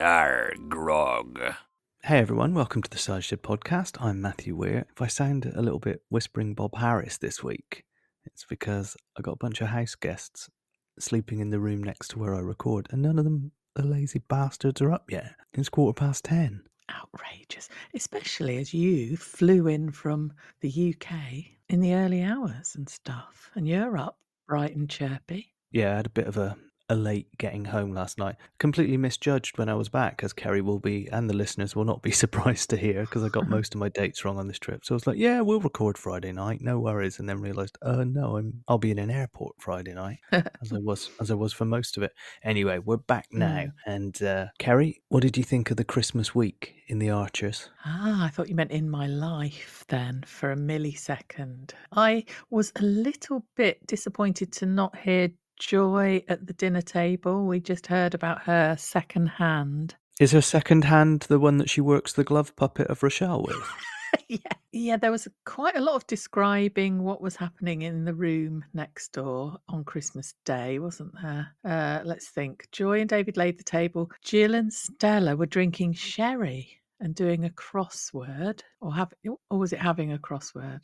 Arr, grog. Hey everyone, welcome to the Cider Shed podcast. I'm Matthew Weir. If I sound a little bit whispering Bob Harris this week, it's because I got a bunch of house guests sleeping in the room next to where I record, and none of them, the lazy bastards, are up yet. It's quarter past ten. Outrageous, especially as you flew in from the UK in the early hours and stuff, and you're up bright and chirpy. Yeah, I had a bit of a, a late getting home last night. Completely misjudged when I was back, as Kerry will be, and the listeners will not be surprised to hear, because I got most of my dates wrong on this trip. So I was like, yeah, we'll record Friday night, no worries. And then realised, uh, no, I'm, I'll be in an airport Friday night, as I was as I was for most of it. Anyway, we're back now. And uh, Kerry, what did you think of the Christmas week in the Archers? Ah, I thought you meant in my life then for a millisecond. I was a little bit disappointed to not hear Joy at the dinner table. We just heard about her second hand. Is her second hand the one that she works the glove puppet of Rochelle with? yeah, yeah. There was quite a lot of describing what was happening in the room next door on Christmas Day, wasn't there? Uh, let's think. Joy and David laid the table. Jill and Stella were drinking sherry and doing a crossword, or have, or was it having a crossword?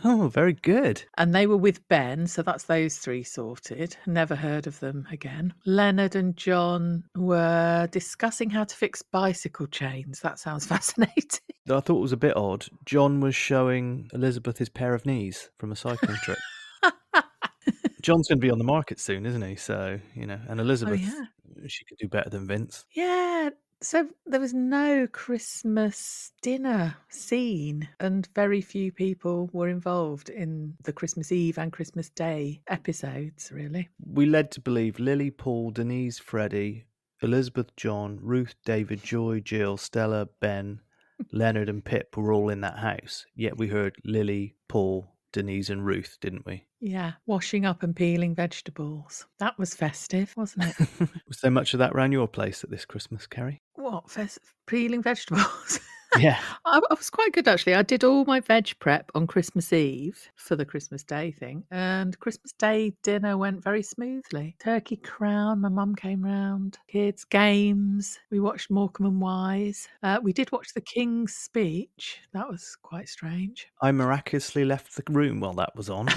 oh, very good. And they were with Ben, so that's those three sorted. Never heard of them again. Leonard and John were discussing how to fix bicycle chains. That sounds fascinating. I thought it was a bit odd. John was showing Elizabeth his pair of knees from a cycling trip. John's going to be on the market soon, isn't he? So, you know, and oh, Elizabeth, yeah. she could do better than Vince. Yeah. So there was no Christmas dinner scene, and very few people were involved in the Christmas Eve and Christmas Day episodes, really. We led to believe Lily, Paul, Denise, Freddie, Elizabeth, John, Ruth, David, Joy, Jill, Stella, Ben, Leonard, and Pip were all in that house. Yet we heard Lily, Paul, Denise, and Ruth, didn't we? Yeah, washing up and peeling vegetables. That was festive, wasn't it? Was there much of that around your place at this Christmas, Kerry? what, fes- peeling vegetables? Yeah. I, I was quite good actually. I did all my veg prep on Christmas Eve for the Christmas Day thing, and Christmas Day dinner went very smoothly. Turkey crown, my mum came round, kids, games. We watched Morecambe and Wise. Uh, we did watch the King's speech. That was quite strange. I miraculously left the room while that was on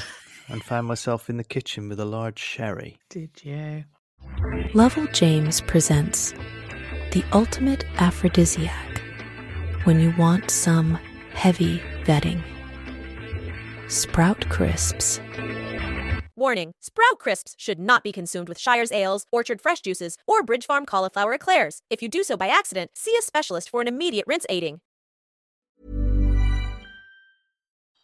and found myself in the kitchen with a large sherry. Did you? Lovell James presents the ultimate aphrodisiac when you want some heavy vetting. Sprout Crisps. Warning Sprout Crisps should not be consumed with Shire's Ales, Orchard Fresh Juices, or Bridge Farm Cauliflower Eclairs. If you do so by accident, see a specialist for an immediate rinse aiding.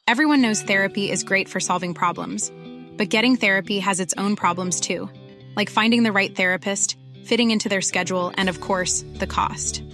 Everyone knows therapy is great for solving problems, but getting therapy has its own problems too, like finding the right therapist, fitting into their schedule, and of course, the cost.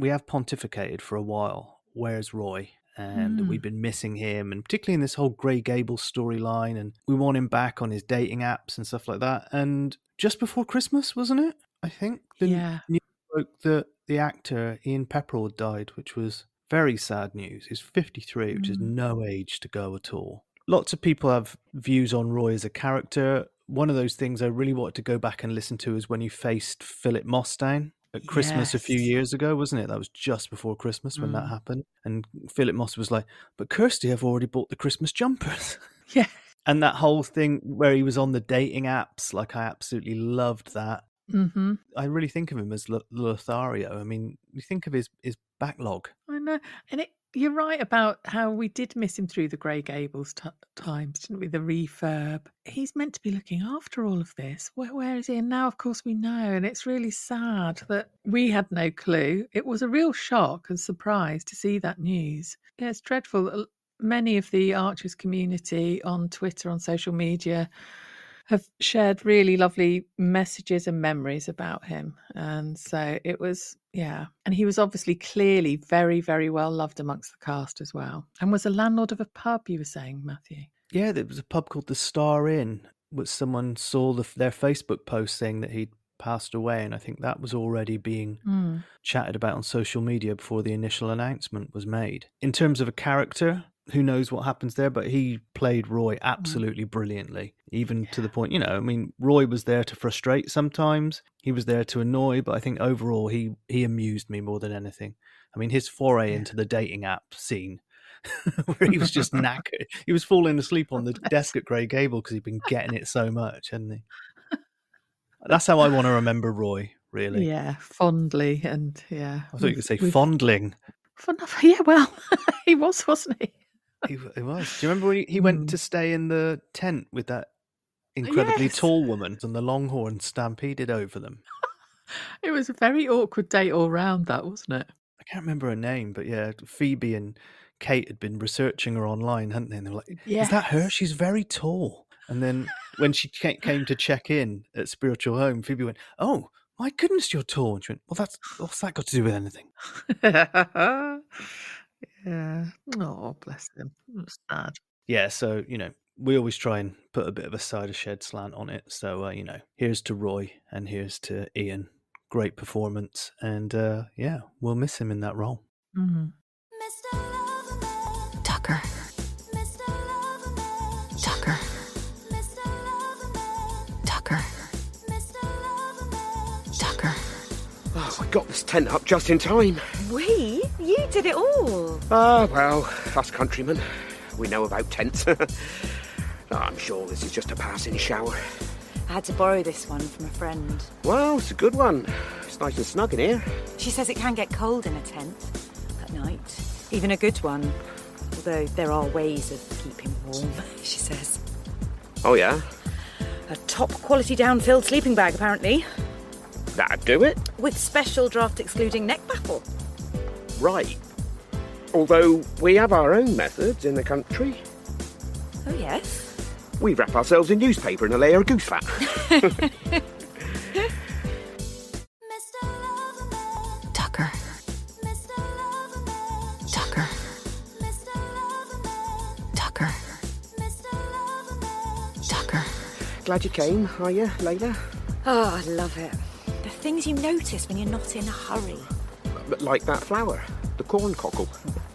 we have pontificated for a while. Where's Roy? And Hmm. we've been missing him, and particularly in this whole Grey Gables storyline. And we want him back on his dating apps and stuff like that. And just before Christmas, wasn't it? I think the Yeah. news broke that the actor Ian Pepperell died, which was very sad news. He's 53, which is Mm. no age to go at all. Lots of people have views on Roy as a character. One of those things I really wanted to go back and listen to is when you faced Philip Moss-Down at Christmas a few years ago, wasn't it? That was just before Christmas when that Mm. happened. And Philip Moss was like, "But Kirsty, I've already bought the Christmas jumpers." Yeah. and that whole thing where he was on the dating apps, like I absolutely loved that. hmm I really think of him as L- Lothario. I mean, you think of his his backlog. I know, and it, you're right about how we did miss him through the Grey Gables t- times, didn't we? The refurb. He's meant to be looking after all of this. Where, where is he? And now, of course, we know, and it's really sad that we had no clue. It was a real shock and surprise to see that news. Yeah, it's dreadful. Many of the Archers community on Twitter, on social media, have shared really lovely messages and memories about him. And so it was, yeah. And he was obviously clearly very, very well loved amongst the cast as well. And was a landlord of a pub, you were saying, Matthew. Yeah, there was a pub called the Star Inn, which someone saw the, their Facebook post saying that he'd passed away, and I think that was already being Mm. chatted about on social media before the initial announcement was made. In terms of a character, who knows what happens there, but he played Roy mm. absolutely brilliantly, even to the point, you know, I mean, Roy was there to frustrate sometimes, he was there to annoy, but I think overall he he amused me more than anything. I mean, his foray Yeah. into the dating app scene. where he was just knackered. He was falling asleep on the desk at Grey Gable because he'd been getting it so much, hadn't he? That's how I want to remember Roy, really. Yeah, fondly. And yeah. I thought you could say we've- fondling. Fond- yeah, well, he was, wasn't he? He, he was. Do you remember when he, he went Mm. to stay in the tent with that incredibly Yes. tall woman and the Longhorn stampeded over them? It was a very awkward date all round, that, wasn't it? I can't remember her name, but yeah, Phoebe and Kate had been researching her online, hadn't they? And they were like, "Is that her? She's very tall." And then when she came to check in at Spiritual Home, Phoebe went, "Oh my goodness, you're tall." And she went, "Well, that's what's that got to do with anything?" yeah. Oh, bless him. It was sad. Yeah, so you know, we always try and put a bit of a cider shed slant on it. So uh, you know, here's to Roy and here's to Ian. Great performance, and uh, yeah, we'll miss him in that role. Mm. Tucker. Tucker. Got this tent up just in time. We? You did it all. Ah, well, us countrymen, we know about tents. I'm sure this is just a passing shower. I had to borrow this one from a friend. Well, it's a good one. It's nice and snug in here. She says it can get cold in a tent at night. Even a good one. Although there are ways of keeping warm, she says. Oh, yeah? A top quality down-filled sleeping bag, apparently. That'd do it. With special draft excluding neck baffle. Right. Although we have our own methods in the country. Oh, yes. We wrap ourselves in newspaper and a layer of goose fat. Tucker. Tucker. Tucker. Tucker. Glad you came, are you, Layla? Oh, ah, I love it. The things you notice when you're not in a hurry. But Like that flower, the corn cockle.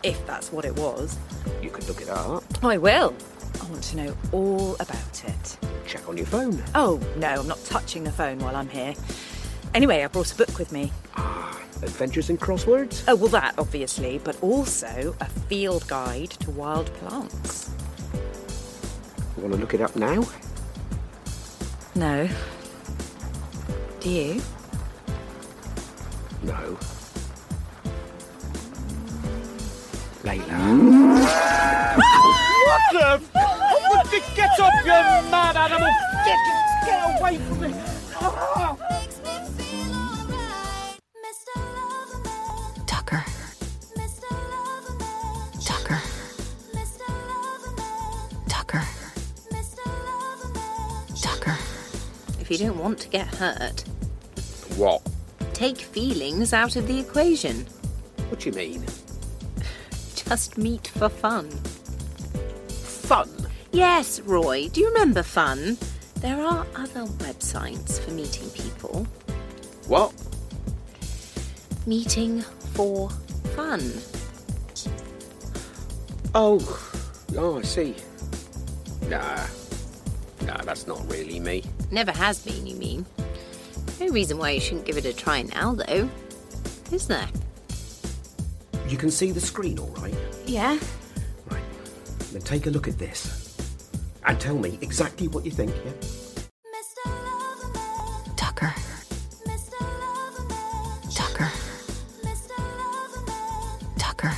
If that's what it was. You could look it up. I will. I want to know all about it. Check on your phone. Oh, no, I'm not touching the phone while I'm here. Anyway, I brought a book with me. Ah, Adventures in Crosswords? Oh, well, that obviously, but also a field guide to wild plants. You want to look it up now? No. Do you? No. Layla. what the? What the? Get up, you mad animal! Get, get away from me! Tucker. Tucker. Tucker. Tucker. If you don't want to get hurt, What? Take feelings out of the equation. What do you mean? Just meet for fun. Fun? Yes, Roy, do you remember fun? There are other websites for meeting people. What? Meeting for fun. Oh, oh, I see. Nah, nah, that's not really me. Never has been, you mean? No reason why you shouldn't give it a try now, though, is there? You can see the screen, all right? Yeah. Right. Then take a look at this. And tell me exactly what you think, yeah? Tucker. Tucker. Tucker.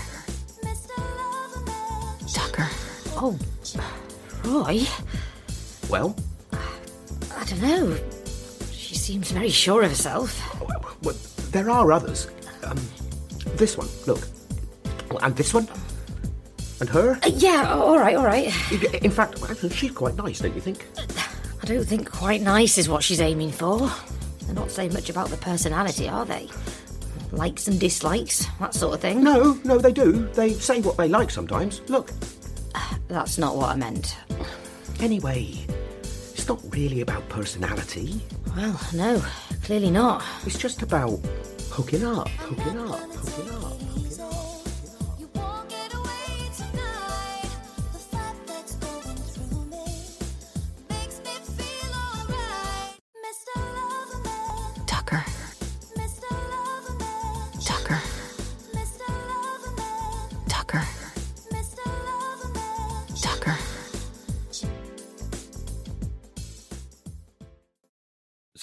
Tucker. Oh, Roy. Well? I don't know. Seems very sure of herself. well there are others. Um, this one, look. And this one. And her. Uh, yeah, all right, all right. In fact, she's quite nice, don't you think? I don't think quite nice is what she's aiming for. They're not saying much about the personality, are they? Likes and dislikes, that sort of thing. No, no, they do. They say what they like sometimes. Look. That's not what I meant. Anyway, it's not really about personality. Well, no, clearly not. It's just about hooking up, hooking up, hooking up.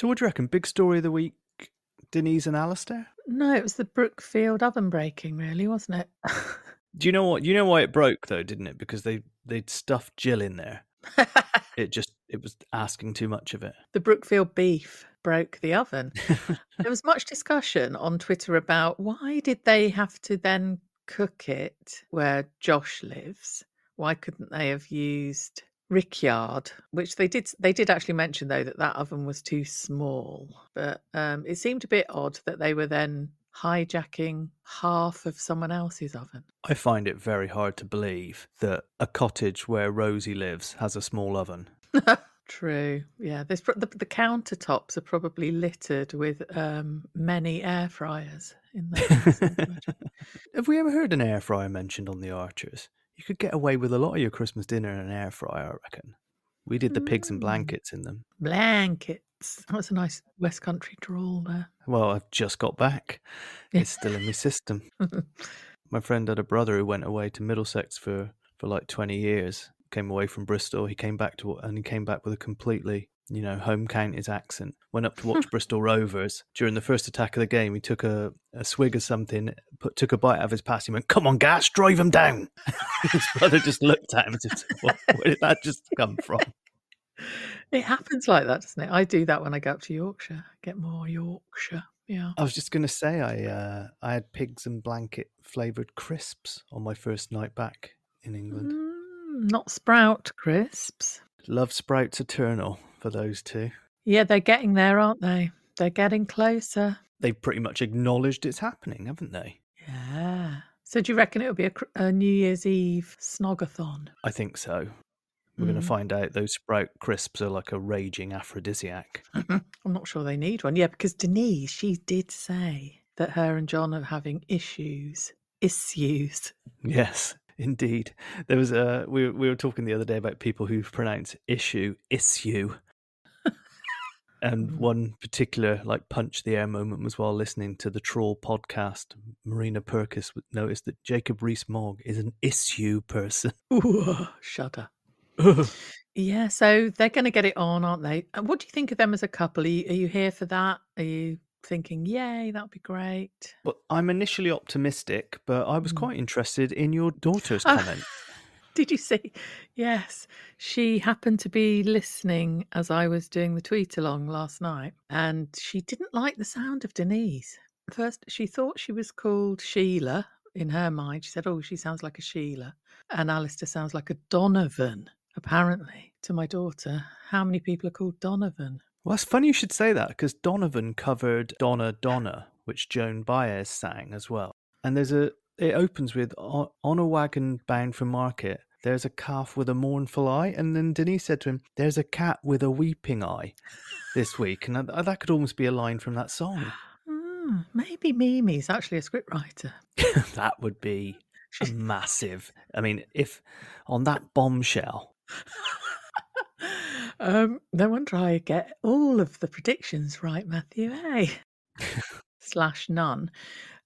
So, what do you reckon? Big story of the week Denise and Alistair? No, it was the Brookfield oven breaking, really, wasn't it? Do you know what? You know why it broke though, didn't it? Because they they'd stuffed Jill in there. it just it was asking too much of it. the Brookfield beef broke the oven. there was much discussion on Twitter about why did they have to then cook it where Josh lives? Why couldn't they have used Rickyard, which they did they did actually mention though that that oven was too small, but um, it seemed a bit odd that they were then hijacking half of someone else's oven. I find it very hard to believe that a cottage where Rosie lives has a small oven. True. Yeah, there's pro- the, the countertops are probably littered with um, many air fryers in there. Have we ever heard an air fryer mentioned on the Archers? You could get away with a lot of your Christmas dinner in an air fryer, I reckon. We did the pigs and Mm. blankets in them. Blankets. That's a nice West Country drawl there. Well, I've just got back. It's still in my system. My friend had a brother who went away to Middlesex for, for like 20 years. Came away from Bristol. He came back to and he came back with a completely, you know, home counties accent. Went up to watch Bristol Rovers. During the first attack of the game, he took a, a swig of something, put, took a bite out of his pass. He went, "Come on, gas, drive him down." his brother just looked at him "What- "Where did that just come from?" It happens like that, doesn't it? I do that when I go up to Yorkshire. Get more Yorkshire. Yeah. I was just going to say I uh, I had pigs and blanket flavored crisps on my first night back in England. Mm, not sprout crisps. Love Sprouts Eternal for those two. Yeah, they're getting there, aren't they? They're getting closer. They've pretty much acknowledged it's happening, haven't they? Yeah. So do you reckon it'll be a, a New Year's Eve snogathon? I think so. We're going Mm. to find out those Sprout crisps are like a raging aphrodisiac. I'm not sure they need one. Yeah, because Denise, she did say that her and John are having issues. Issues. Yes, indeed. There was a we were- we were talking the other day about people who pronounce issue issue. and mm. one particular like punch the air moment was while listening to the Trawl podcast. Marina Purkiss noticed that Jacob Rees-Mogg is an issue person. Ooh, shudder. Yeah, so they're going to get it on, aren't they? And What do you think of them as a couple? Are you, are you here for that? Are you thinking, yay, that'd be great? Well, I'm initially optimistic, but I was quite interested in your daughter's Ah. comment. Did you see? Yes, she happened to be listening as I was doing the tweet along last night, and she didn't like the sound of Denise. First, she thought she was called Sheila in her mind. She said, Oh, she sounds like a Sheila. And Alistair sounds like a Donovan, apparently, to my daughter. How many people are called Donovan? Well, it's funny you should say that because Donovan covered Donna Donna, which Joan Baez sang as well. And there's a, it opens with "On a wagon bound for market, there's a calf with a mournful eye. And then Denise said to him, There's a cat with a weeping eye this week. And that, that could almost be a line from that song. Hmm, maybe Mimi's actually a scriptwriter. that would be massive. I mean, if on that bombshell, Um, no wonder I get all of the predictions right, Matthew. Hey, slash none.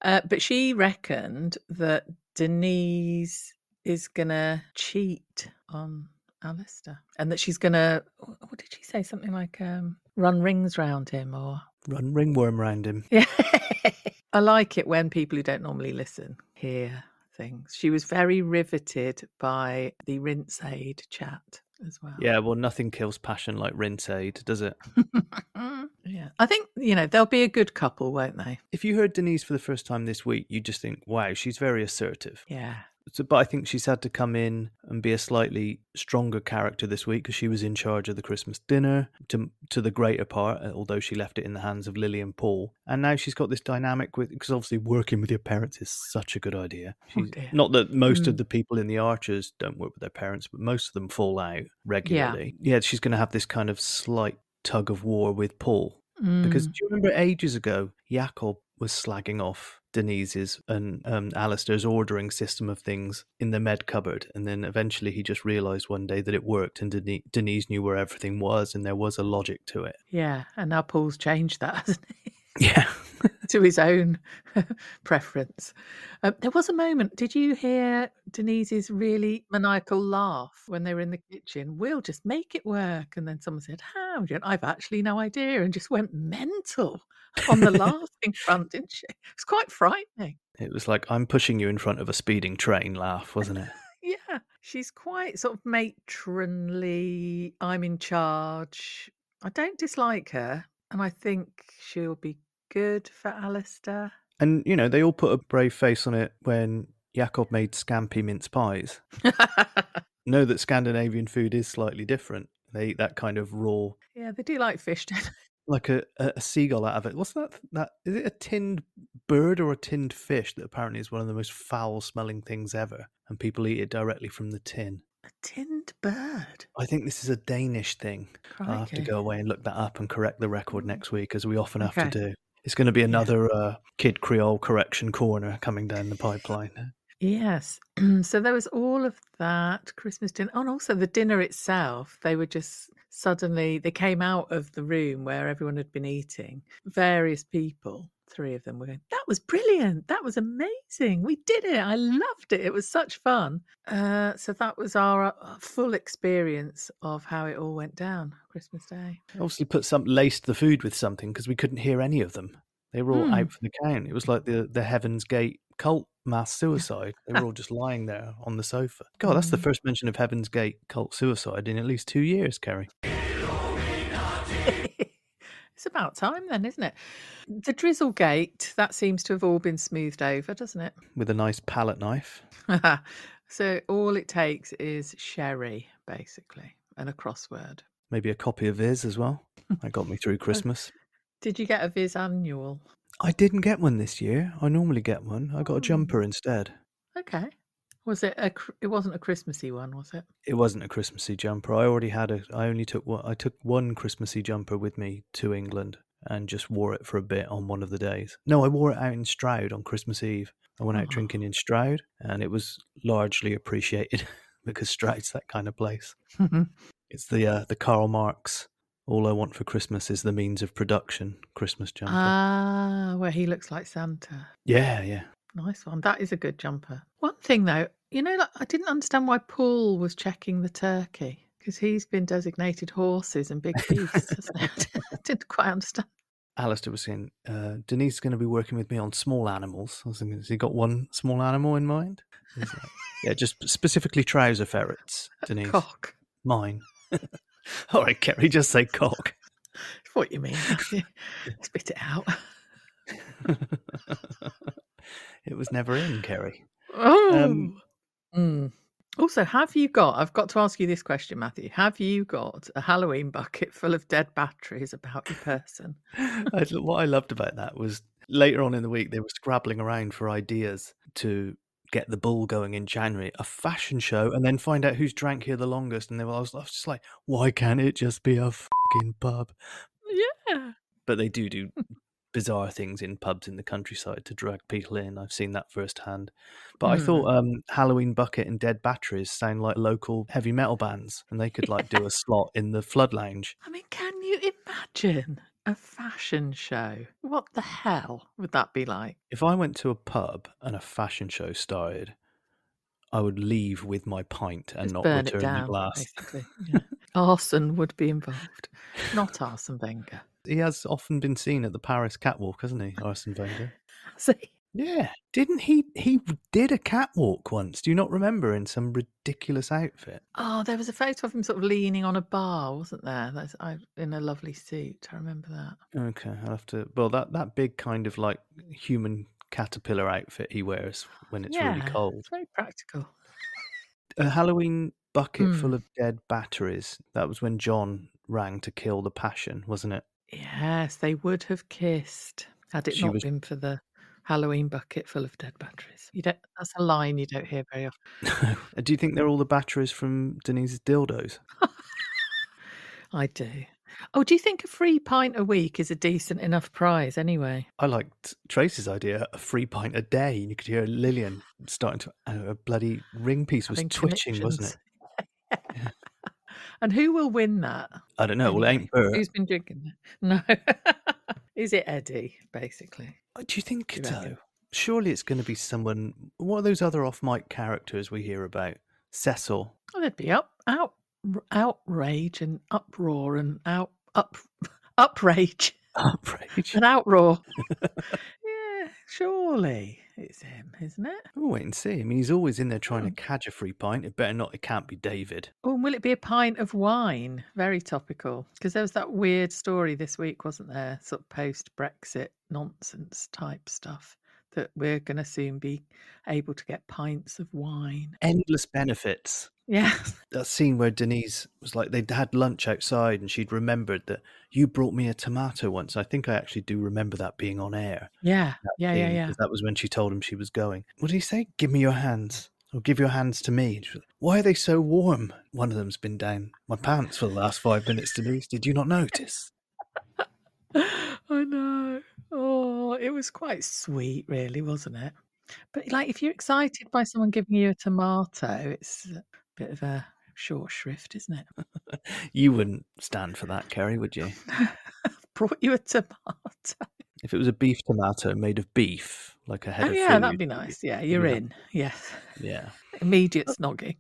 Uh, but she reckoned that Denise is gonna cheat on Alistair, and that she's gonna. What did she say? Something like um, run rings round him, or run ringworm round him. yeah. I like it when people who don't normally listen hear things. She was very riveted by the rinse aid chat as well. Yeah, well, nothing kills passion like rinse aid, does it? yeah. I think, you know, they'll be a good couple, won't they? If you heard Denise for the first time this week, you just think, wow, she's very assertive. Yeah. So, but I think she's had to come in and be a slightly stronger character this week because she was in charge of the Christmas dinner to to the greater part, uh, although she left it in the hands of Lily and Paul. And now she's got this dynamic with because obviously working with your parents is such a good idea. Oh, not that most Mm. of the people in the Archers don't work with their parents, but most of them fall out regularly. Yeah, yeah she's going to have this kind of slight tug of war with Paul because Mm. do you remember ages ago, Jakob was slagging off Denise's and um, Alistair's ordering system of things in the med cupboard, and then eventually he just realised one day that it worked, and Deni- Denise knew where everything was, and there was a logic to it. Yeah. And now Paul's changed that, hasn't he? Yeah. to his own preference. Um, there was a moment. Did you hear Denise's really maniacal laugh when they were in the kitchen? We'll just make it work. And then someone said, "How?" I've actually no idea, and just went mental on the laughing front, didn't she? It was quite frightening. It was like I'm pushing you in front of a speeding train laugh, wasn't it? Yeah, she's quite sort of matronly. I'm in charge. I don't dislike her, and I think she'll be good for Alistair. And you know they all put a brave face on it when Jakob made scampi mince pies. know that Scandinavian food is slightly different. They eat that kind of raw Yeah, they do like fish, don't they? like a, a seagull out of it. What's that? That is it a tinned bird or a tinned fish that apparently is one of the most foul smelling things ever, and people eat it directly from the tin. A tinned bird. I think this is a Danish thing. I'll have to go away and look that up and correct the record next mm. week, as we often have Okay. to do. It's going to be another uh, kid Creole correction corner coming down the pipeline. Yes. so there was all of that Christmas dinner. Oh, and also the dinner itself. They were just suddenly, they came out of the room where everyone had been eating. Various people, three of them were going, That was brilliant. That was amazing. We did it. I loved it. It was such fun. Uh, so that was our uh, full experience of how it all went down Christmas Day. Obviously, put some laced the food with something because we couldn't hear any of them. They were all Hmm. out for the count. It was like the the Heaven's Gate cult mass suicide. they were all just lying there on the sofa. God, that's the Mm. first mention of Heaven's Gate cult suicide in at least two years, Kerry. It's about time then, isn't it? The Drizzlegate, that seems to have all been smoothed over, doesn't it? With a nice palette knife. so all it takes is sherry, basically, and a crossword. Maybe a copy of Viz as well. That got me through Christmas. Did you get a Viz annual? I didn't get one this year. I normally get one. I got a hmm. jumper instead. Okay. Was it a? It wasn't a Christmassy one, was it? It wasn't a Christmassy jumper. I already had a. I only took one. I took one Christmassy jumper with me to England and just wore it for a bit on one of the days. No, I wore it out in Stroud on Christmas Eve. I went out Oh. drinking in Stroud, and it was largely appreciated because Stroud's that kind of place. It's the uh, the Karl Marx. All I want for Christmas is the means of production. Christmas jumper. Ah, where he looks like Santa. yeah, yeah. Nice one. That is a good jumper. One thing though, you know, like, I didn't understand why Paul was checking the turkey because he's been designated horses and big beasts. I didn't quite understand. Alistair was saying, uh, Denise is going to be working with me on small animals. I was thinking, has he got one small animal in mind? Like, yeah, just specifically trouser ferrets, Denise. Cock. Mine. All right, Kerry, just say cock. What you mean? Spit it out. It was never in, Kerry. Oh. Um, Mm. Also, have you got? I've got to ask you this question, Matthew. Have you got a Halloween bucket full of dead batteries about your person? I, what I loved about that was later on in the week, they were scrabbling around for ideas to get the bull going in January, a fashion show, and then find out who's drank here the longest. And they were, I was, I was just like, why can't it just be a fucking pub? Yeah. but they do do bizarre things in pubs in the countryside to drag people in. I've seen that firsthand. But I Hmm. thought um, Halloween Bucket and Dead Batteries sound like local heavy metal bands, and they could like do a slot in the Flood Lounge. I mean, can you imagine a fashion show? What the hell would that be like? If I went to a pub and a fashion show started, I would leave with my pint and Just not return the glass. Yeah. Arson would be involved, not arson Wenger. He has often been seen at the Paris catwalk, hasn't he, Arsene Wenger? See, Yeah, didn't he? He did a catwalk once. Do you not remember in some ridiculous outfit? Oh, there was a photo of him sort of leaning on a bar, wasn't there? That's I, in a lovely suit. I remember that. Okay, I'll have to. Well, that that big kind of like human caterpillar outfit he wears when it's yeah, really cold. It's very practical. A Halloween bucket full Mm. of dead batteries. That was when John rang to kill the passion, wasn't it? Yes, they would have kissed had it She not was- been for the Halloween bucket full of dead batteries. You don't. That's a line you don't hear very often. Do you think they're all the batteries from Denise's dildos? I do. Oh, do you think a free pint a week is a decent enough prize anyway? I liked Trace's idea, a free pint a day. And you could hear Lilian starting to, uh, a bloody ring piece was Having twitching, wasn't it? connections. And who will win that? I don't know. Well, it ain't Bert. Who's been drinking that? No. is it Eddie, basically? Uh, Do you think you so? Surely it's going to be someone. What are those other off mic characters we hear about? Cecil. Oh, there'd be up, out, outrage and uproar and out, up, uprage Outrage. and outroar. yeah, surely it's him, isn't it? We'll wait and see. I mean, he's always in there trying Hmm. to catch a free pint. It better not. It can't be David. Oh, and will it be a pint of wine? Very topical. Because there was that weird story this week, wasn't there? Sort of post Brexit nonsense type stuff that we're going to soon be able to get pints of wine. Endless benefits. Yeah. That scene where Denise was like, they'd had lunch outside and she'd remembered that you brought me a tomato once. I think I actually do remember that being on air. Yeah. Yeah. Yeah. yeah. Yeah. 'cause That was when she told him she was going. What did he say? Give me your hands. Or give your hands to me. She was like, Why are they so warm? One of them's been down my pants for the last five minutes, Denise. Did you not notice? I know. Oh, it was quite sweet, really, wasn't it? But like, if you're excited by someone giving you a tomato, it's a bit of a short shrift, isn't it? You wouldn't stand for that, Kerry, would you? Brought you a tomato. If it was a beef tomato made of beef, like a head Oh of yeah, food, that'd be nice. Yeah, you're Yeah. in. Yes, Yeah. immediate snogging.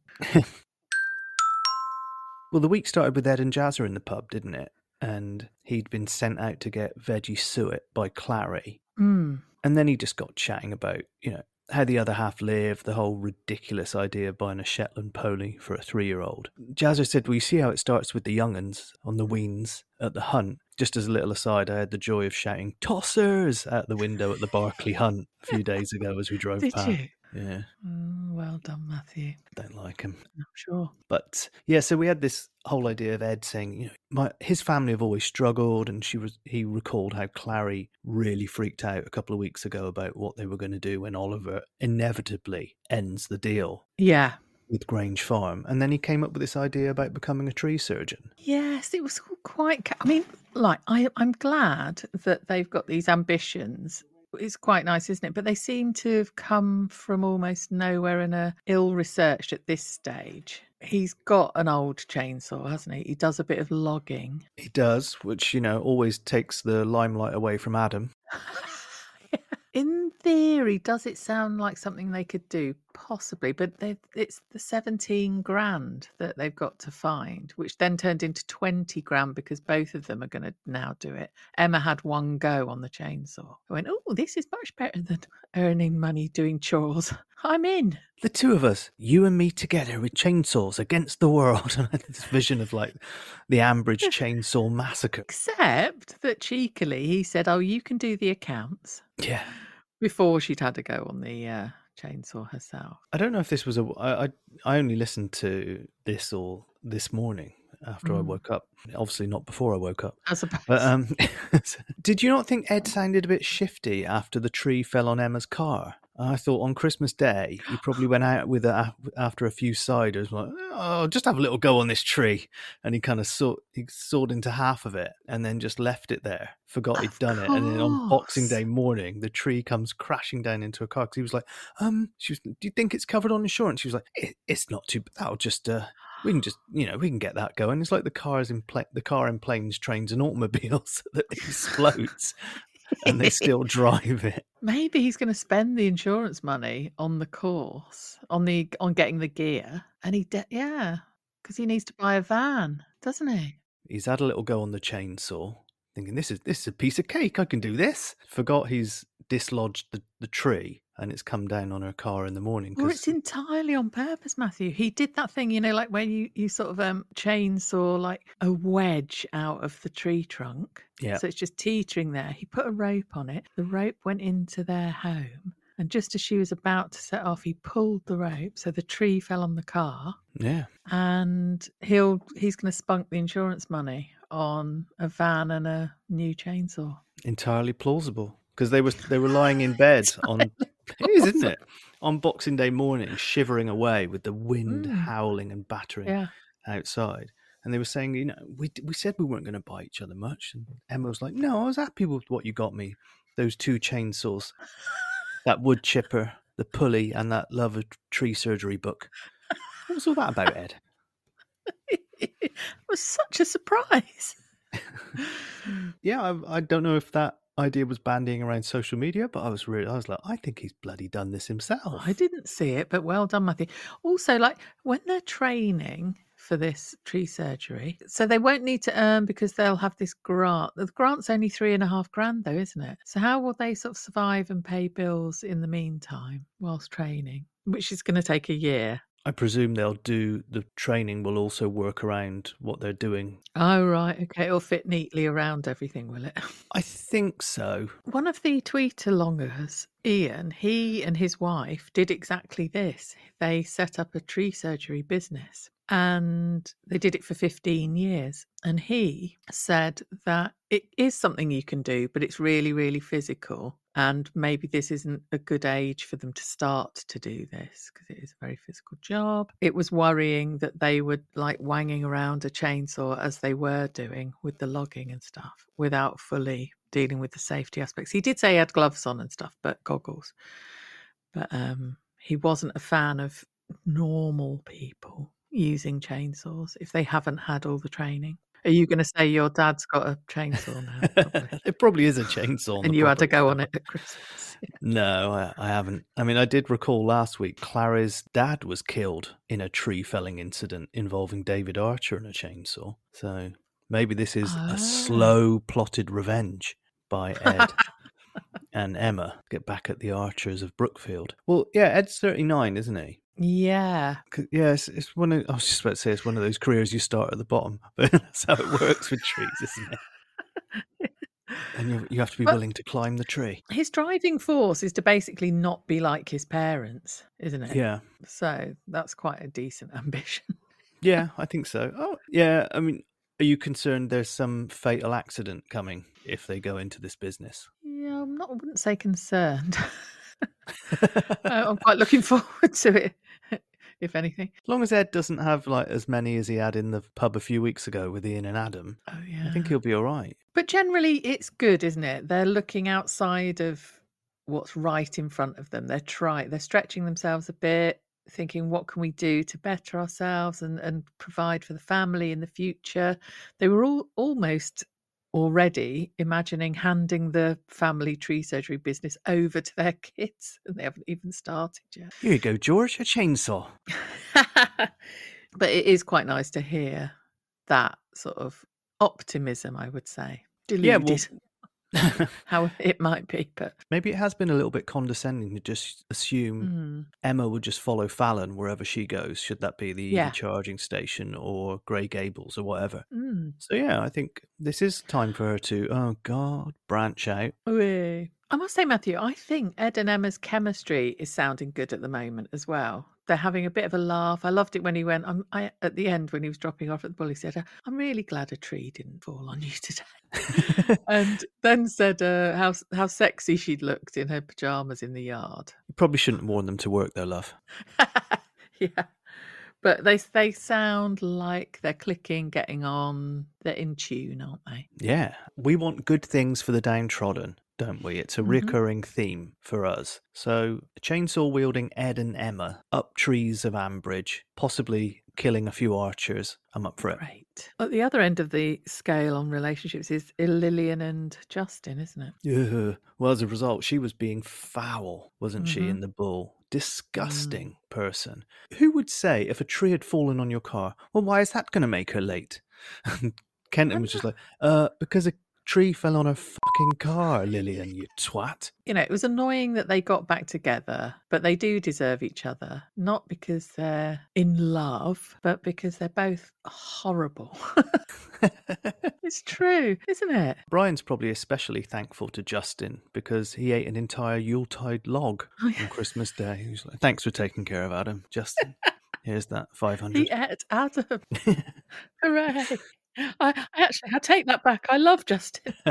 Well, the week started with Ed and Jazzer in the pub, didn't it? And he'd been sent out to get veggie suet by Clarrie. Mm. And then he just got chatting about, you know, how the other half lived, the whole ridiculous idea of buying a Shetland pony for a three year old. Jazzer said, Well, you see how it starts with the young'uns on the weans at the hunt. Just as a little aside, I had the joy of shouting tossers out the window at the Berkeley Hunt a few days ago as we drove Did past. you? Yeah, Mm, well done, Matthew. don't like him. I'm sure. But yeah, so we had this whole idea of Ed saying, you know, my his family have always struggled, and she was he recalled how Clarrie really freaked out a couple of weeks ago about what they were going to do when Oliver inevitably ends the deal Yeah. with Grange Farm, and then he came up with this idea about becoming a tree surgeon. Yes, it was all quite. I mean, like I, I'm glad that they've got these ambitions. It's quite nice, isn't it? But they seem to have come from almost nowhere and are ill researched at this stage. He's got an old chainsaw, hasn't he? He does a bit of logging. He does, which you know always takes the limelight away from Adam. In theory, does it sound like something they could do? Possibly, but it's the 17 grand that they've got to find, which then turned into 20 grand because both of them are going to now do it. Emma had one go on the chainsaw. I went, oh, this is much better than earning money doing chores. I'm in. The two of us, you and me together with chainsaws against the world. And I had this vision of like the Ambridge chainsaw massacre. Except that cheekily, he said, oh, you can do the accounts Yeah. Before she'd had to go on the uh, chainsaw herself. I don't know if this was a. I I, I only listened to this all this morning after I Mm. woke up. Obviously, not before I woke up. I suppose. But um, did you not think Ed sounded a bit shifty after the tree fell on Emma's car? I thought on Christmas Day he probably went out with a, after a few ciders, like, "Oh, just have a little go on this tree," and he kind of saw he sawed into half of it and then just left it there, forgot he'd Of done it, and then on Boxing. Day morning, the tree comes crashing down into a car because he was like, "Um, she was, do you think it's covered on insurance?" She was like, it, "It's not too. That'll just uh." We can just, you know, we can get that going. It's like the cars in pla- the car in planes, trains, and automobiles that explodes, and they still drive it. Maybe he's going to spend the insurance money on the course, on the on getting the gear, and he de- yeah, because he needs to buy a van, doesn't he? He's had a little go on the chainsaw, thinking this is this is a piece of cake. I can do this. Forgot he's dislodged the, the tree and it's come down on her car in the morning. Or 'cause- it's entirely on purpose, Matthew. He did that thing, you know, like when you, you sort of um chainsaw like a wedge out of the tree trunk. Yeah. So it's just teetering there. He put a rope on it. The rope went into their home. And just as she was about to set off, he pulled the rope. So the tree fell on the car. yeah. And he'll he's gonna spunk the insurance money on a van and a new chainsaw. entirely plausible because they were they were lying in bed on it is isn't it on boxing day morning shivering away with the wind Mm. howling and battering Yeah. outside and they were saying you know we we said we weren't going to buy each other much and emma was like no i was happy with what you got me those two chainsaws that wood chipper the pulley and that love of tree surgery book what was all that about ed it was such a surprise. yeah I, I don't know if that idea was bandying around social media but i was really i was like i think he's bloody done this himself I didn't see it, but well done, Matthew. Also, like when they're training for this tree surgery, so they won't need to earn because they'll have this grant. The grant's only three and a half grand, though, isn't it? So how will they sort of survive and pay bills in the meantime whilst training, which is going to take a year? I presume they'll do the training will also work around what they're doing. Oh, right. Okay. It'll fit neatly around everything, will it? I think so. One of the tweet alongers, Ian, he and his wife did exactly this. They set up a tree surgery business and they did it for 15 years. And he said that it is something you can do, but it's really, really physical. And maybe this isn't a good age for them to start to do this because it is a very physical job. It was worrying that they were like wanging around a chainsaw as they were doing with the logging and stuff without fully dealing with the safety aspects. He did say he had gloves on and stuff, but goggles. But um, he wasn't a fan of normal people using chainsaws if they haven't had all the training. Are you going to say your dad's got a chainsaw now? Probably. it probably is a chainsaw. and you had to go on it at Christmas. No, I, I haven't. I mean, I did recall last week Clarrie's dad was killed in a tree felling incident involving David Archer and a chainsaw. So maybe this is Ah. a slow plotted revenge by Ed and Emma to get back at the Archers of Brookfield. Well, yeah, Ed's 39, isn't he? Yeah. Yeah, it's, it's one of, I was just about to say it's one of those careers you start at the bottom, but that's how it works with trees, isn't it? And you, you have to be But- willing to climb the tree. His driving force is to basically not be like his parents, isn't it? Yeah. So that's quite a decent ambition. Yeah, I think so. Oh, yeah. I mean, are you concerned there's some fatal accident coming if they go into this business? Yeah, I'm not. I wouldn't say concerned. Uh, I'm quite looking forward to it. If anything. As long as Ed doesn't have like as many as he had in the pub a few weeks ago with Ian and Adam, Oh yeah. I think he'll be all right. But generally, it's good, isn't it? They're looking outside of what's right in front of them. They're trying. They're stretching themselves a bit, thinking, "What can we do to better ourselves and and provide for the family in the future?" They were all almost already imagining handing the family tree surgery business over to their kids, and they haven't even started yet. Here you go, George, a chainsaw. but it is quite nice to hear that sort of optimism, I would say. Yeah, well- how it might be, but Maybe it has been a little bit condescending to just assume Mm. Emma would just follow Fallon wherever she goes, should that be the Yeah. charging station or Grey Gables or whatever. Mm. So yeah, I think this is time for her to, oh God, branch out. Wee. I must say, Matthew, I think Ed and Emma's chemistry is sounding good at the moment as well. They're having a bit of a laugh. I loved it when he went. I'm, I, at the end when he was dropping off at the bull. He said, "I'm really glad a tree didn't fall on you today," and then said uh, how how sexy she'd looked in her pajamas in the yard. You probably shouldn't warn them to work their love. yeah. But they they sound like they're clicking, getting on. They're in tune, aren't they? Yeah, we want good things for the downtrodden, don't we? It's a Mhm. recurring theme for us. So, chainsaw wielding Ed and Emma up trees of Ambridge, possibly killing a few archers. I'm up for it. Great. At the other end of the scale on relationships is Lilian and Justin, isn't it? Yeah. Well, as a result, she was being foul, wasn't she, Mhm. in the bull? Mm. Disgusting person. Who would say if a tree had fallen on your car, well, why is that going to make her late? Kenton was just like, uh, because a tree fell on a fucking car, Lilian, you twat. You know, it was annoying that they got back together, but they do deserve each other. Not because they're in love, but because they're both horrible. it's true, isn't it? Brian's probably especially thankful to Justin because he ate an entire Yuletide log Oh, on Christmas Day. He was like, Thanks for taking care of Adam, Justin. Here's that 500. He ate Adam. Hooray. I, I actually, I take that back. I love Justin.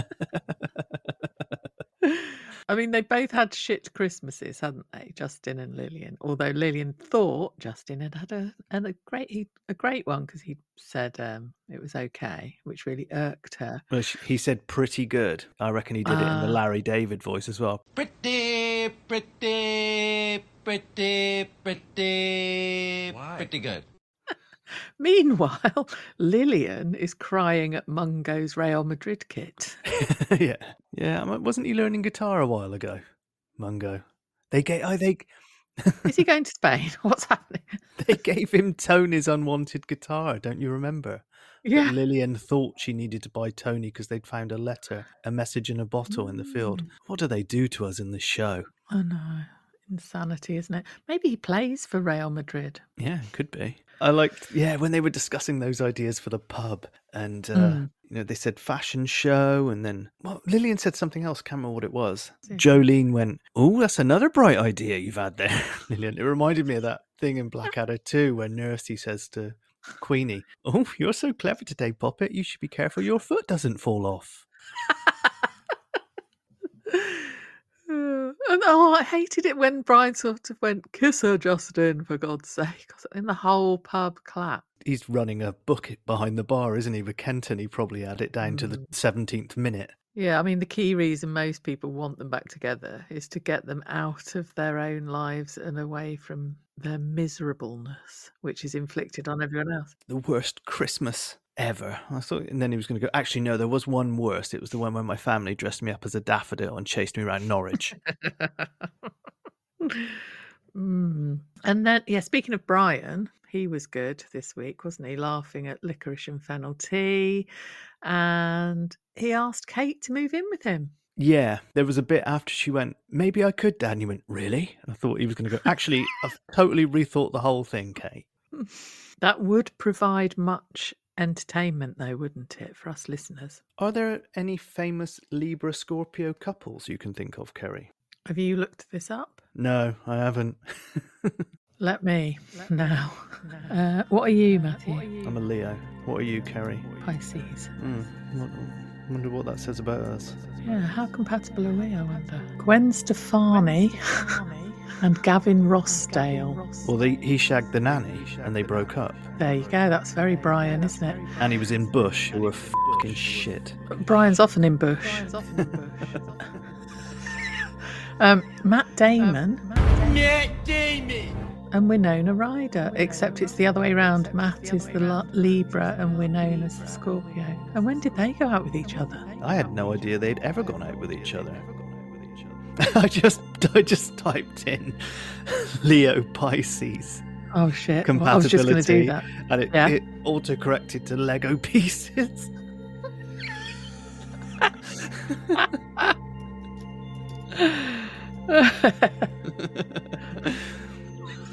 I mean, they both had shit Christmases, hadn't they, Justin and Lilian? Although Lilian thought Justin had had a and a great he a great one because he said um, it was okay, which really irked her. Well, sh- he said pretty good. I reckon he did it in the Ah. Larry David voice as well. Pretty, pretty, pretty, pretty, pretty good. Meanwhile, Lilian is crying at Mungo's Real Madrid kit. yeah. Yeah. Wasn't he learning guitar a while ago? Mungo. They gave, oh, they, Is he going to Spain? What's happening? they gave him Tony's unwanted guitar. Don't you remember? Yeah. Lilian thought she needed to buy Tony because they'd found a letter, a message in a bottle in the field. Mm. What do they do to us in this show? I know. Insanity, isn't it? Maybe he plays for Real Madrid. Yeah, could be. I liked, yeah, when they were discussing those ideas for the pub, and uh, Mm. you know, they said fashion show, and then well, Lilian said something else. Can't remember what it was. Yeah. Jolene went, "Oh, that's another bright idea you've had there, Lilian." It reminded me of that thing in Blackadder too, where Nursey says to Queenie, "Oh, you're so clever today, Poppet. You should be careful your foot doesn't fall off." Uh, and oh, I hated it when Brian sort of went, kiss her, Justin, for God's sake. And the whole pub clapped. He's running a bucket behind the bar, isn't he? With Kenton, he probably had it down to the seventeenth minute. Yeah, I mean, the key reason most people want them back together is to get them out of their own lives and away from their miserableness, which is inflicted on everyone else. the worst Christmas ever. I thought, and then he was going to go. Actually, no, there was one worse. It was the one where my family dressed me up as a daffodil and chased me around Norwich. Mm. And then, yeah, speaking of Brian, he was good this week, wasn't he? Laughing at licorice and fennel tea. And he asked Kate to move in with him. yeah, there was a bit after she went. Maybe I could, Dad. And you went, really? And I thought he was going to go. Actually, I've totally rethought the whole thing, Kate. That would provide much entertainment, though, wouldn't it, for us listeners? Are there any famous Libra Scorpio couples you can think of, Kerry? Have you looked this up? No, I haven't. Let me now. Uh, what are you, Matthew? I'm a Leo. What are you, Kerry? Pisces. Hmm. what- wonder what that says about us. Yeah, how compatible are we, I wonder? Gwen Stefani and Gavin Rossdale. Well, they, he shagged the nanny and they broke up. There you go, that's very Brian, isn't it? And he was in Bush, who were fucking shit. Brian's often in Bush. um, Matt Damon Matt Damon. and Winona Ryder, except it's the other way around. Matt is the Libra and Winona's the Scorpio. And when did they go out with each other? I had no idea they'd ever gone out with each other. I just I just typed in Leo Pisces Oh shit! Well, I was just going to do compatibility, that. and it, Yeah. it auto corrected to Lego pieces.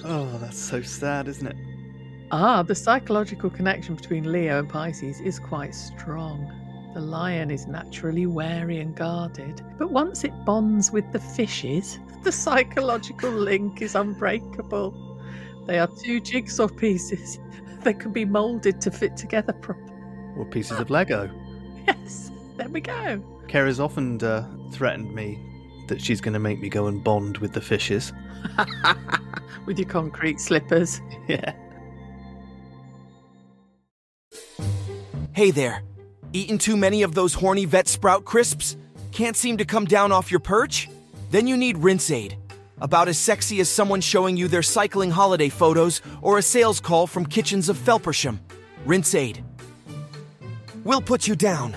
oh, that's so sad, isn't it? Ah, the psychological connection between Leo and Pisces is quite strong. The lion is naturally wary and guarded, but once it bonds with the fishes, the psychological link is unbreakable. They are two jigsaw pieces that can be moulded to fit together properly. Or pieces of Lego. Yes, there we go. Kara's often uh, threatened me that she's going to make me go and bond with the fishes. with your concrete slippers. Yeah. Hey there. Eaten too many of those horny vet sprout crisps? Can't seem to come down off your perch? Then you need Rinse Aid. About as sexy as someone showing you their cycling holiday photos or a sales call from Kitchens of Felpersham. Rinse Aid. We'll put you down.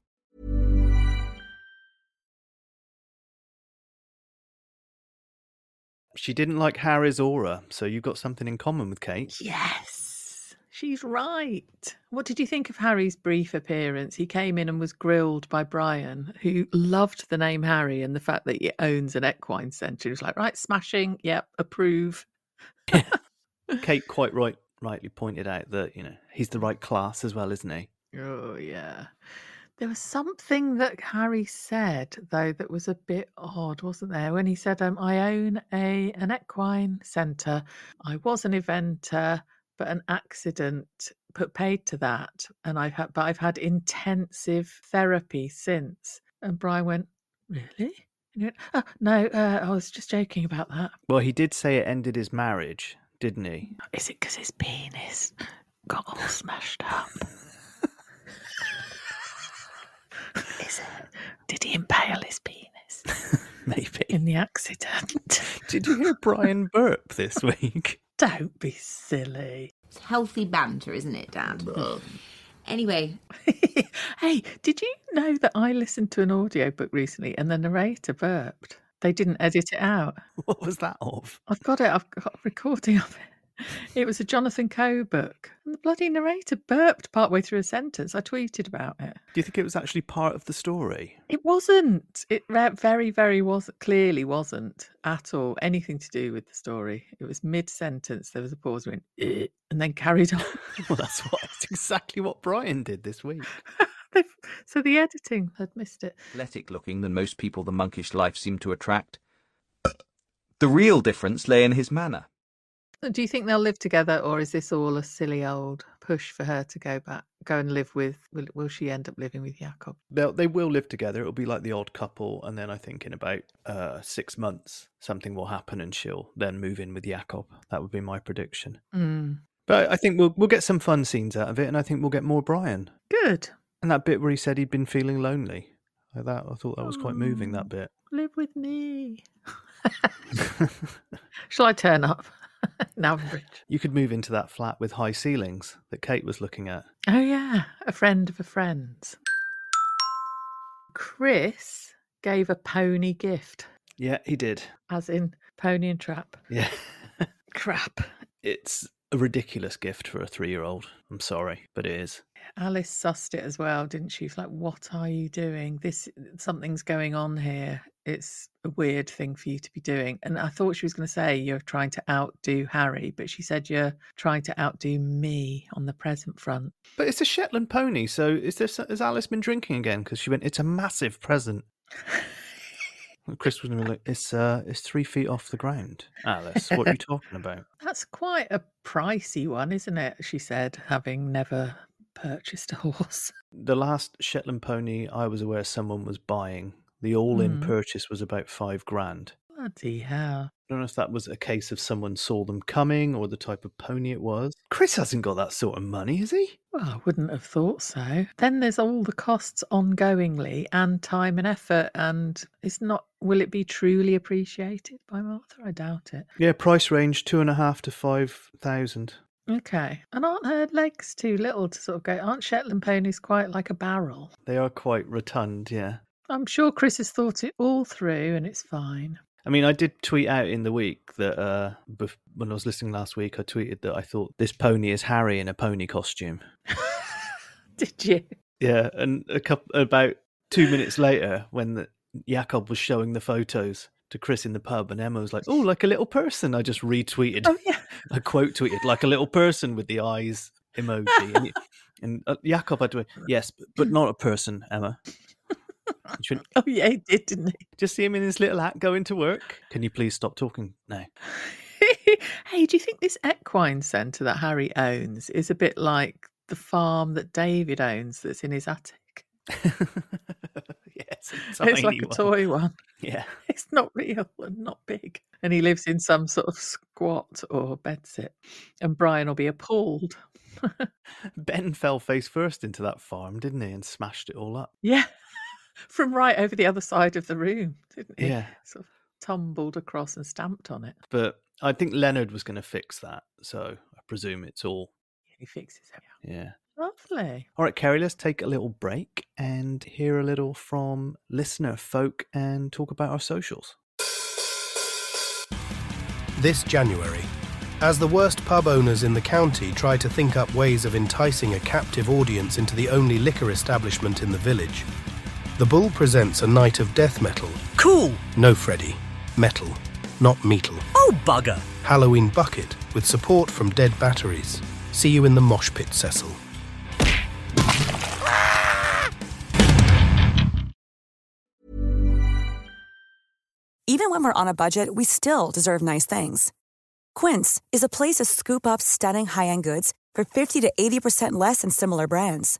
She didn't like Harry's aura, so you've got something in common with Kate. Yes, she's right. What did you think of Harry's brief appearance? He came in and was grilled by Brian, who loved the name Harry and the fact that he owns an equine centre. He was like, right, smashing, yep, approve. Kate quite right, rightly pointed out that you know he's the right class as well, isn't he? Oh, yeah. There was something that Harry said though that was a bit odd, wasn't there? When he said, um, "I own a an equine centre. I was an eventer, but an accident put paid to that, and I've had, but I've had intensive therapy since." And Brian went, "Really?" And he went, oh, "No, uh, I was just joking about that." Well, he did say it ended his marriage, didn't he? Is it because his penis got all smashed up? Is it? Did he impale his penis? Maybe. In the accident. Did you hear Brian burp this week? Don't be silly. It's healthy banter, isn't it, Dad? anyway, Hey, did you know that I listened to an audiobook recently and the narrator burped? They didn't edit it out. What was that of? I've got it. I've got a recording of it. It was a Jonathan Coe book. And the bloody narrator burped partway through a sentence. I tweeted about it. Do you think it was actually part of the story? It wasn't. It very, very was clearly wasn't at all anything to do with the story. It was mid sentence. There was a pause, went, "Eh," and then carried on. well, that's what that's exactly what Brian did this week. so the editing had missed it. athletic looking than most people the monkish life seemed to attract. The real difference lay in his manner. Do you think they'll live together, or is this all a silly old push for her to go back, go and live with? Will, will she end up living with Jakob? They'll, they will live together. It'll be like the odd couple, and then I think in about uh, six months something will happen, and she'll then move in with Jakob. That would be my prediction. Mm. But I think we'll we'll get some fun scenes out of it, and I think we'll get more Brian. Good. And that bit where he said he'd been feeling lonely, like that, I thought that was quite moving. That bit. Live with me. Shall I turn up? Navbridge. You could move into that flat with high ceilings that Kate was looking at. Oh yeah, a friend of a friend's. Chris gave a pony gift, Yeah, he did. as in pony and trap. Yeah. Crap. It's a ridiculous gift for a three year old. I'm sorry, but it is. Alice sussed it as well, didn't she? She's like, "What are you doing? This something's going on here." It's a weird thing for you to be doing. And I thought she was going to say you're trying to outdo Harry, but she said you're trying to outdo me on the present front. But it's a Shetland pony, so is this has Alice been drinking again? Because she went, it's a massive present. Chris was gonna be like, it's uh, it's three feet off the ground. Alice, what are you talking about? That's quite a pricey one, isn't it? She said, having never purchased a horse. The last Shetland pony I was aware someone was buying, the all-in Mm. purchase was about five grand. Bloody hell. I don't know if that was a case of someone saw them coming or the type of pony it was. Chris hasn't got that sort of money, has he? Well, I wouldn't have thought so. Then there's all the costs ongoingly and time and effort, and it's not. Will it be truly appreciated by Martha? I doubt it. Yeah, price range two and a half to five thousand. Okay. And aren't her legs too little to sort of go? Aren't Shetland ponies quite like a barrel? They are quite rotund, yeah. I'm sure Chris has thought it all through, and it's fine. I mean, I did tweet out in the week that uh, bef- when I was listening last week, I tweeted that I thought this pony is Harry in a pony costume. Did you? Yeah, and a couple about two minutes later, when the, Jakob was showing the photos to Chris in the pub, and Emma was like, "Oh, like a little person." I just retweeted. Oh yeah, a quote tweeted like a little person with the eyes emoji, and, and uh, Jakob had to, yes, but, but not a person, Emma. Went, Oh yeah, he did, didn't he? just see him in his little hat going to work. Can you please stop talking now? hey, do you think this equine centre that Harry owns is a bit like the farm that David owns that's in his attic? yes, It's like tiny a one. toy one. Yeah. It's not real and not big. And he lives in some sort of squat or bedsit. And Brian will be appalled. Ben fell face first into that farm, didn't he, and smashed it all up. Yeah. From right over the other side of the room, didn't he? Yeah. Sort of tumbled across and stamped on it. But I think Leonard was going to fix that, so I presume it's all. He fixes it. Yeah. Lovely. All right, Kerry, let's take a little break and hear a little from listener folk and talk about our socials. This January, as the worst pub owners in the county try to think up ways of enticing a captive audience into the only liquor establishment in the village, the Bull presents a night of death metal. Cool! No, Freddy. Metal, not metal. Oh, bugger! Halloween Bucket with support from Dead Batteries. See you in the mosh pit, Cecil. Even when we're on a budget, we still deserve nice things. Quince is a place to scoop up stunning high-end goods for 50 to 80% less than similar brands.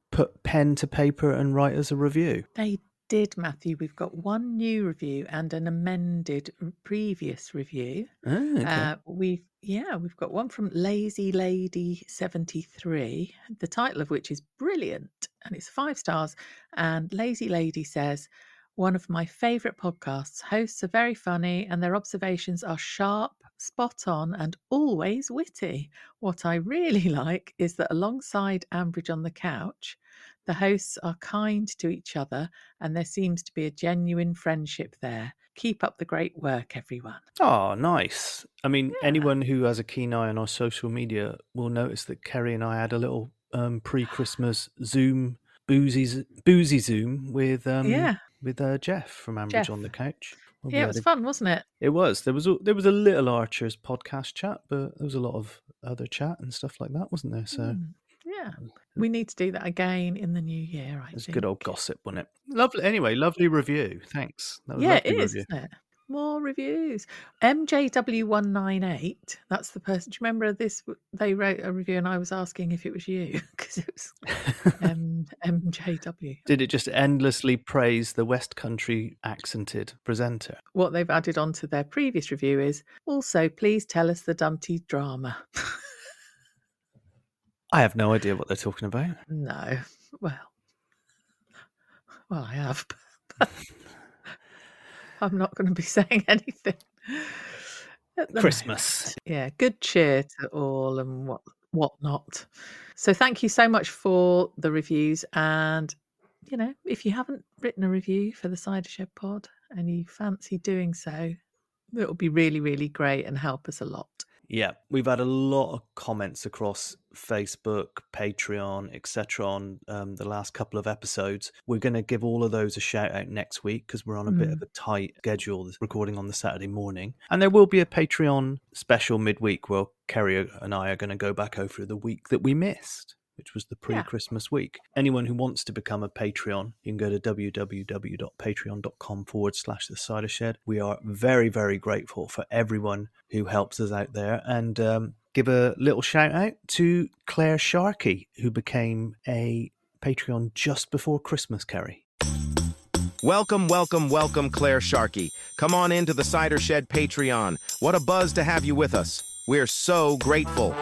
put pen to paper and write us a review? They did, Matthew. We've got one new review and an amended previous review. Ah, okay. Uh, we've yeah, we've got one from Lazy Lady seventy three. The title of which is brilliant, and it's five stars. And Lazy Lady says. One of my favourite podcasts. Hosts are very funny and their observations are sharp, spot on, and always witty. What I really like is that alongside Ambridge on the couch, the hosts are kind to each other and there seems to be a genuine friendship there. Keep up the great work, everyone. Oh, nice. I mean, anyone who has a keen eye on our social media will notice that Kerry and I had a little um, pre-Christmas Zoom boozy boozy Zoom with um, Yeah. With uh, Jeff from Ambridge Jeff. on the couch. Well, Yeah, it was a- fun, wasn't it? It was. There was a, there was a little Archers podcast chat, but there was a lot of other chat and stuff like that, wasn't there? So Mm, Yeah. We need to do that again in the new year, I it was think. good old gossip, wasn't it? Lovely. Anyway, lovely review. Thanks. Yeah, it is, review. isn't it? More reviews. MJW198, that's the person. Do you remember this? They wrote a review and I was asking if it was you because it was um, MJW. Did it just endlessly praise the West Country accented presenter? What they've added onto their previous review is also, please tell us the Dumpty drama. I have no idea what they're talking about. no. Well, well, I have. I'm not going to be saying anything. Christmas. moment. Yeah, good cheer to all and what whatnot. So thank you so much for the reviews. And you know, if you haven't written a review for the Cider Shed Pod and you fancy doing so, it will be really, really great and help us a lot. Yeah, we've had a lot of comments across Facebook, Patreon, etc. on um, the last couple of episodes. We're going to give all of those a shout out next week because we're on a bit Mm. of a tight schedule, this- recording on the Saturday morning. And there will be a Patreon special midweek where Kerry and I are going to go back over the week that we missed. Which was the pre Christmas week. Anyone who wants to become a Patreon, you can go to www.patreon.com forward slash the cider shed. We are very, very grateful for everyone who helps us out there. And um, give a little shout out to Claire Sharkey, who became a Patreon just before Christmas, Kerry. Welcome, welcome, welcome, Claire Sharkey. Come on into the Cider Shed Patreon. What a buzz to have you with us. We're so grateful.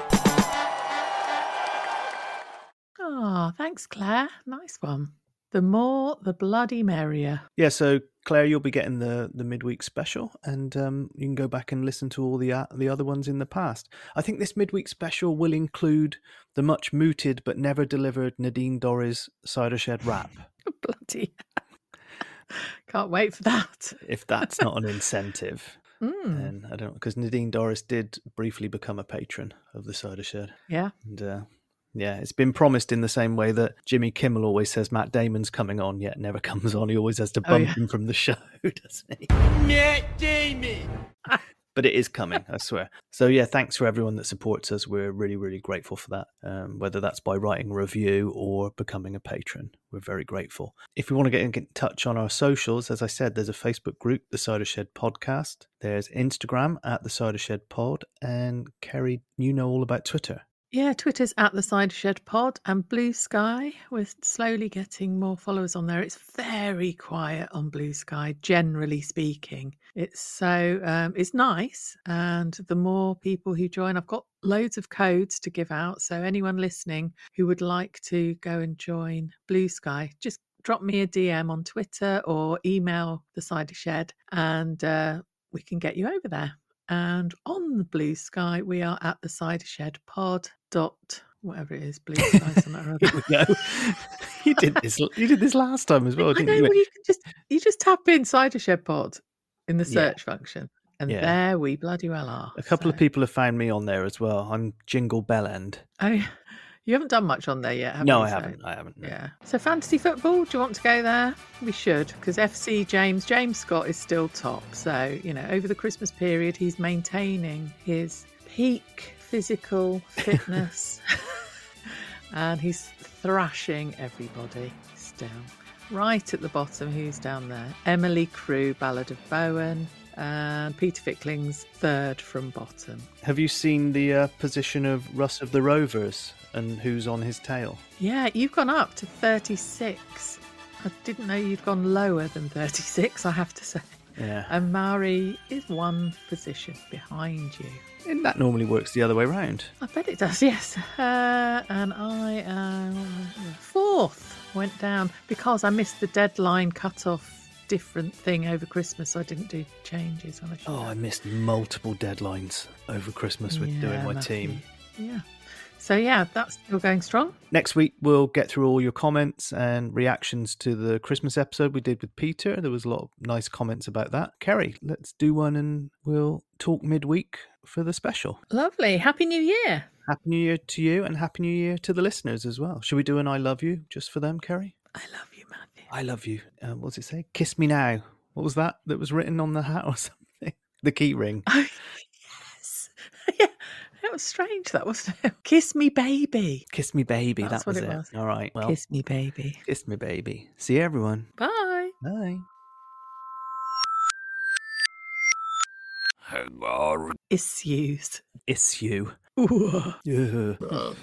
Oh, thanks, Claire. Nice one. The more, the bloody merrier. Yeah, so Claire, you'll be getting the the midweek special, and um, you can go back and listen to all the uh, the other ones in the past. I think this midweek special will include the much mooted but never delivered Nadine Dorries cider shed rap. Bloody. Can't wait for that. if that's not an incentive, Mm. then I don't know because Nadine Dorries did briefly become a patron of the cider shed. Yeah. And uh, yeah, it's been promised in the same way that Jimmy Kimmel always says Matt Damon's coming on, yet never comes on. He always has to Oh, bump yeah. him from the show, doesn't he? Matt Damon. But it is coming, I swear. So yeah, thanks for everyone that supports us. We're really, really grateful for that. Um, whether that's by writing a review or becoming a patron, we're very grateful. If you want to get in get in touch on our socials, as I said, there's a Facebook group, the Cider Shed Podcast. There's Instagram at the Cider Shed Pod, and Kerry, you know all about Twitter. Yeah, Twitter's at the Cider Shed Pod and Blue Sky. We're slowly getting more followers on there. It's very quiet on Blue Sky, generally speaking. It's so um, it's nice, and the more people who join, I've got loads of codes to give out. So anyone listening who would like to go and join Blue Sky, just drop me a DM on Twitter or email the Cider Shed, and uh, we can get you over there. And on the blue sky, we are at the cider shed pod dot whatever it is, blue sky something or other. we go. you did this. You did this last time as well, I didn't know, you? well, you can just you just tap in cider shed pod in the Yeah. search function, and Yeah. there we bloody well are. A couple of people have found me on there as well. I'm Jingle Bell End. Oh, you haven't done much on there yet, have you? No, you? I haven't. I haven't. no. Yeah. So fantasy football, do you want to go there? We should, because FC James James Scott is still top. So you know, over the Christmas period, he's maintaining his peak physical fitness, and he's thrashing everybody still. Right at the bottom, who's down there? Emily Crew, Ballad of Bowen, and Peter Fickling's third from bottom. Have you seen the uh, position of Russ of the Rovers and who's on his tail? Yeah, you've gone up to 36. I didn't know you'd gone lower than 36, I have to say. Yeah. And Maori is one position behind you. And that normally works the other way round. I bet it does, yes. Uh, and I am fourth, went down because I missed the deadline cut-off different thing over Christmas. I didn't do changes when I Oh, I missed multiple deadlines over Christmas with doing my team. Yeah. So yeah, that's still going strong. Next week, we'll get through all your comments and reactions to the Christmas episode we did with Peter. There was a lot of nice comments about that. Kerry, let's do one and we'll talk midweek for the special. Lovely. Happy New Year. Happy New Year to you and Happy New Year to the listeners as well. Should we do an I love you just for them, Kerry? I love. I love you. Uh, what does it say? Kiss me now. What was that that was written on the hat or something? The key ring. Yes. Yeah. That was strange, that wasn't it? Kiss me, baby. Kiss me, baby. That's that what was it it. was. All right. Well, Kiss me, baby. kiss me, baby. See you, everyone. Bye. Bye. Issues. Issue. Ooh. Yeah.